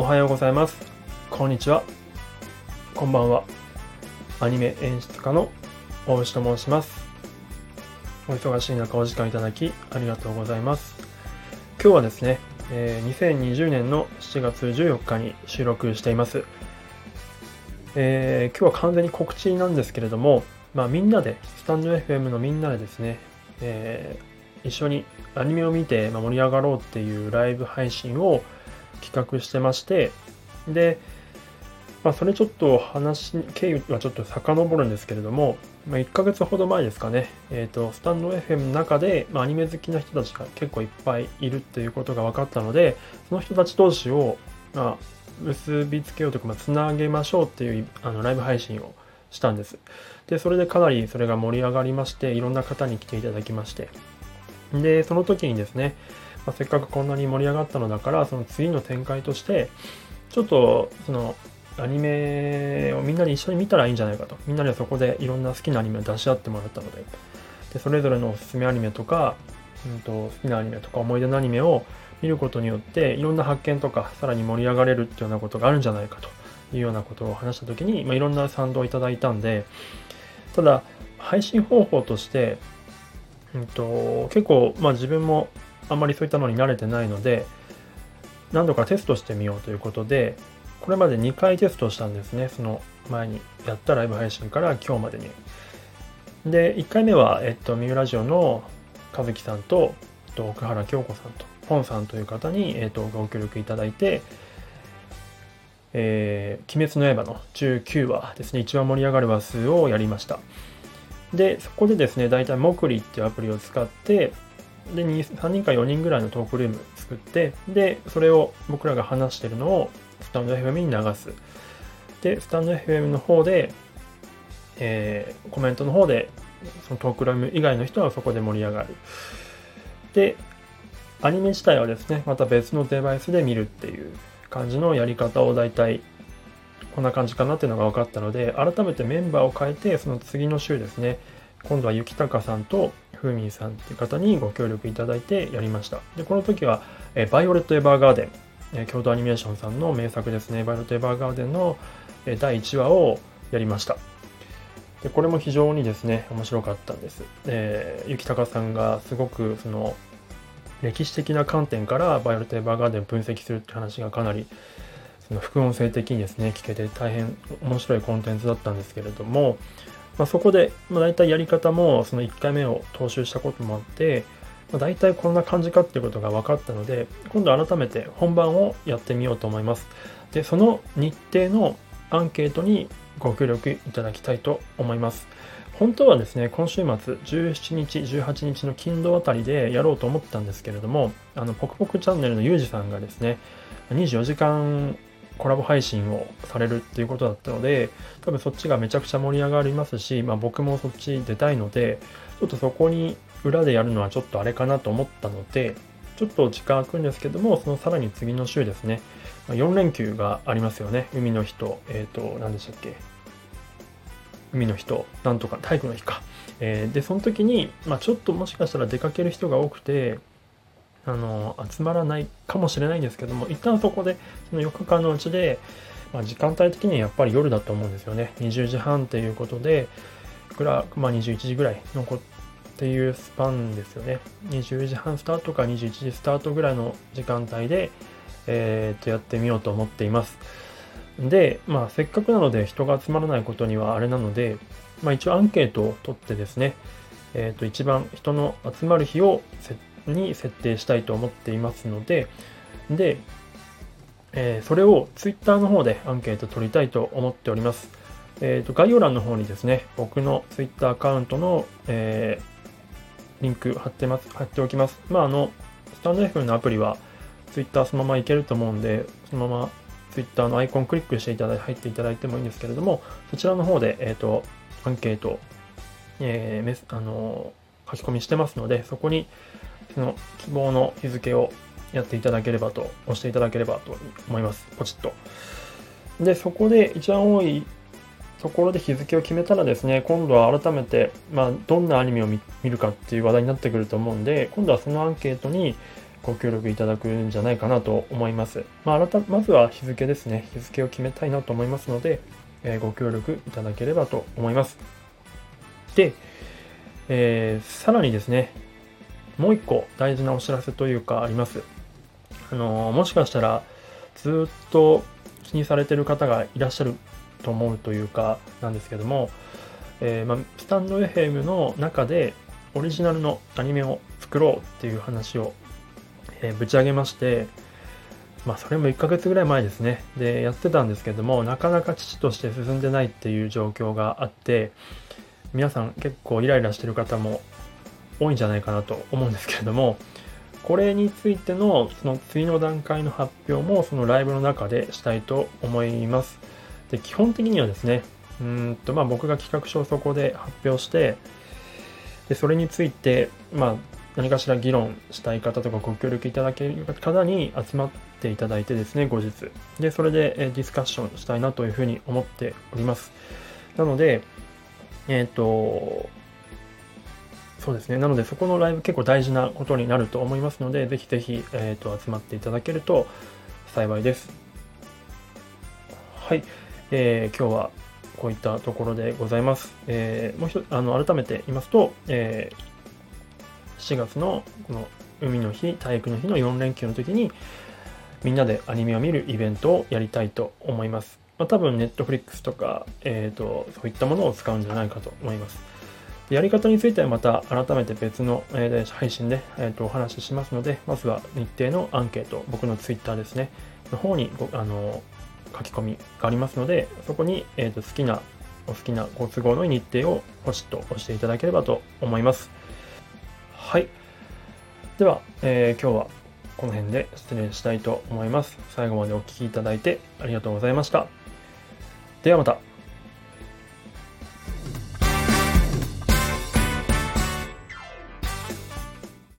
おはようございます。こんにちは。こんばんは。アニメ演出家の大牛と申します。お忙しい中お時間いただきありがとうございます。今日はですね、えー、2020年の7月14日に収録しています。えー、今日は完全に告知なんですけれども、まあ、みんなで、スタンド FM のみんなでですね、えー、一緒にアニメを見て盛り上がろうっていうライブ配信を企画してまして、で、まあ、それちょっと話、経緯はちょっと遡るんですけれども、まあ、1ヶ月ほど前ですかね、えっ、ー、と、スタンド FM の中で、まあ、アニメ好きな人たちが結構いっぱいいるっていうことが分かったので、その人たち同士を、まあ、結びつけようとか、まあ、つなげましょうっていうあのライブ配信をしたんです。で、それでかなりそれが盛り上がりまして、いろんな方に来ていただきまして、で、その時にですね、まあ、せっかくこんなに盛り上がったのだから、その次の展開として、ちょっと、その、アニメをみんなで一緒に見たらいいんじゃないかと。みんなでそこでいろんな好きなアニメを出し合ってもらったので、でそれぞれのおすすめアニメとか、うんと、好きなアニメとか思い出のアニメを見ることによって、いろんな発見とか、さらに盛り上がれるっていうようなことがあるんじゃないかというようなことを話したときに、まあ、いろんな賛同をいただいたんで、ただ、配信方法として、うんと、結構、まあ、自分もあんまりそういったのに慣れてないので、何度かテストしてみようということで、これまで2回テストしたんですね。その前にやったライブ配信から今日までに。で、1回目は、えっと、ミューラジオの和樹さんと、と奥原京子さんと、ポンさんという方に、えっと、ご協力いただいて、えー、鬼滅の刃の19話ですね、一番盛り上がる話数をやりました。で、そこでですね、大体、モクリっていうアプリを使って、で、3人か4人ぐらいのトークルーム作って、で、それを僕らが話してるのをスタンド FM に流す。で、スタンド FM の方で、えー、コメントの方で、そのトークルーム以外の人はそこで盛り上がる。で、アニメ自体はですね、また別のデバイスで見るっていう感じのやり方を大体こんな感じかなっていうのが分かったので、改めてメンバーを変えて、その次の週ですね、今度は雪高さんとふーみんさんっていう方にご協力いただいてやりました。で、この時は、えバイオレット・エヴァーガーデン、え京都アニメーションさんの名作ですね、バイオレット・エヴァーガーデンの、え第1話をやりました。で、これも非常にですね、面白かったんです。えー、雪高さんがすごくその歴史的な観点からバイオレット・エヴァーガーデンを分析するって話がかなりその副音声的にですね、聞けて大変面白いコンテンツだったんですけれども、まあ、そこで、まあ、大体やり方もその1回目を踏襲したこともあって、まあ、大体こんな感じかっていうことが分かったので、今度改めて本番をやってみようと思います。で、その日程のアンケートにご協力いただきたいと思います。本当はですね、今週末17日、18日の金土あたりでやろうと思ったんですけれども、あの、ポクポクチャンネルのゆうじさんがですね、24時間コラボ配信をされるっていうことだったので、多分そっちがめちゃくちゃ盛り上がりますし、まあ僕もそっち出たいので、ちょっとそこに裏でやるのはちょっとあれかなと思ったので、ちょっと時間空くんですけども、そのさらに次の週ですね、4連休がありますよね。海の日と、えっ、ー、と、何でしたっけ？海の日と、なんとか、体育の日か。えー、で、その時に、まあ、ちょっともしかしたら出かける人が多くて、あの集まらないかもしれないんですけども一旦そこでその4日間のうちで、まあ、時間帯的にはやっぱり夜だと思うんですよね。20時半っていうことでいくら、まあ、21時ぐらいのこっていうスパンですよね。20時半スタートか21時スタートぐらいの時間帯で、えー、とやってみようと思っています。で、まあ、せっかくなので人が集まらないことにはあれなので、まあ、一応アンケートを取ってですね、えっ、と一番人の集まる日を設に設定したいと思っていますので、で、えー、それを Twitter の方でアンケート取りたいと思っております。えーと、概要欄の方にですね、僕の Twitter アカウントの、えー、リンク貼ってます、貼っておきます。まあ、あの、スタンド F のアプリは Twitter そのままいけると思うんで、そのまま Twitter のアイコンクリックしていただいて、入っていただいてもいいんですけれども、そちらの方で、えっ、ー、と、アンケート、えー、メス、あの書き込みしてますので、そこに、その希望の日付をやっていただければと、押していただければと思います。ポチッと。で、そこで一番多いところで日付を決めたらですね、今度は改めて、まあ、どんなアニメを見るかっていう話題になってくると思うんで、今度はそのアンケートに、ご協力いただくんじゃないかなと思います。まあ、改まずは日付ですね。日付を決めたいなと思いますので、えー、ご協力いただければと思います。で、えー、さらにですね、もう一個大事なお知らせというかあります。あの、もしかしたらずっと気にされてる方がいらっしゃると思うというかなんですけども、えー、まあ、スタンド FM の中でオリジナルのアニメを作ろうっていう話を、えー、ぶち上げまして、まあ、それも1ヶ月ぐらい前ですね。で、やってたんですけども、なかなか父として進んでないっていう状況があって、皆さん結構イライラしてる方も多いんじゃないかなと思うんですけれども、これについてのその次の段階の発表もそのライブの中でしたいと思います。で基本的にはですね、うんとまあ、僕が企画書をそこで発表して、でそれについて、まあ、何かしら議論したい方とかご協力いただける方に集まっていただいてですね、後日。で、それでディスカッションしたいなというふうに思っております。なので、えっ、ー、と、そうですね。なので、そこのライブ結構大事なことになると思いますので、ぜひぜひ、えーと、集まっていただけると幸いです。はい。えー、今日はこういったところでございます。えー、もう一つ、あの、改めて言いますと、えー、4月のこの海の日、体育の日の4連休の時に、みんなでアニメを見るイベントをやりたいと思います。まあ、多分、ネットフリックスとか、えっ、ー、と、そういったものを使うんじゃないかと思います。やり方についてはまた改めて別の、え、配信で、えーと、お話ししますので、まずは日程のアンケート、僕のツイッターですね、の方にごあの書き込みがありますので、そこに、えーと、好きな、お好きなご都合の日程をポチッと押していただければと思います。はい。では、えー、今日はこの辺で失礼したいと思います。最後までお聴きいただいてありがとうございました。ではまた。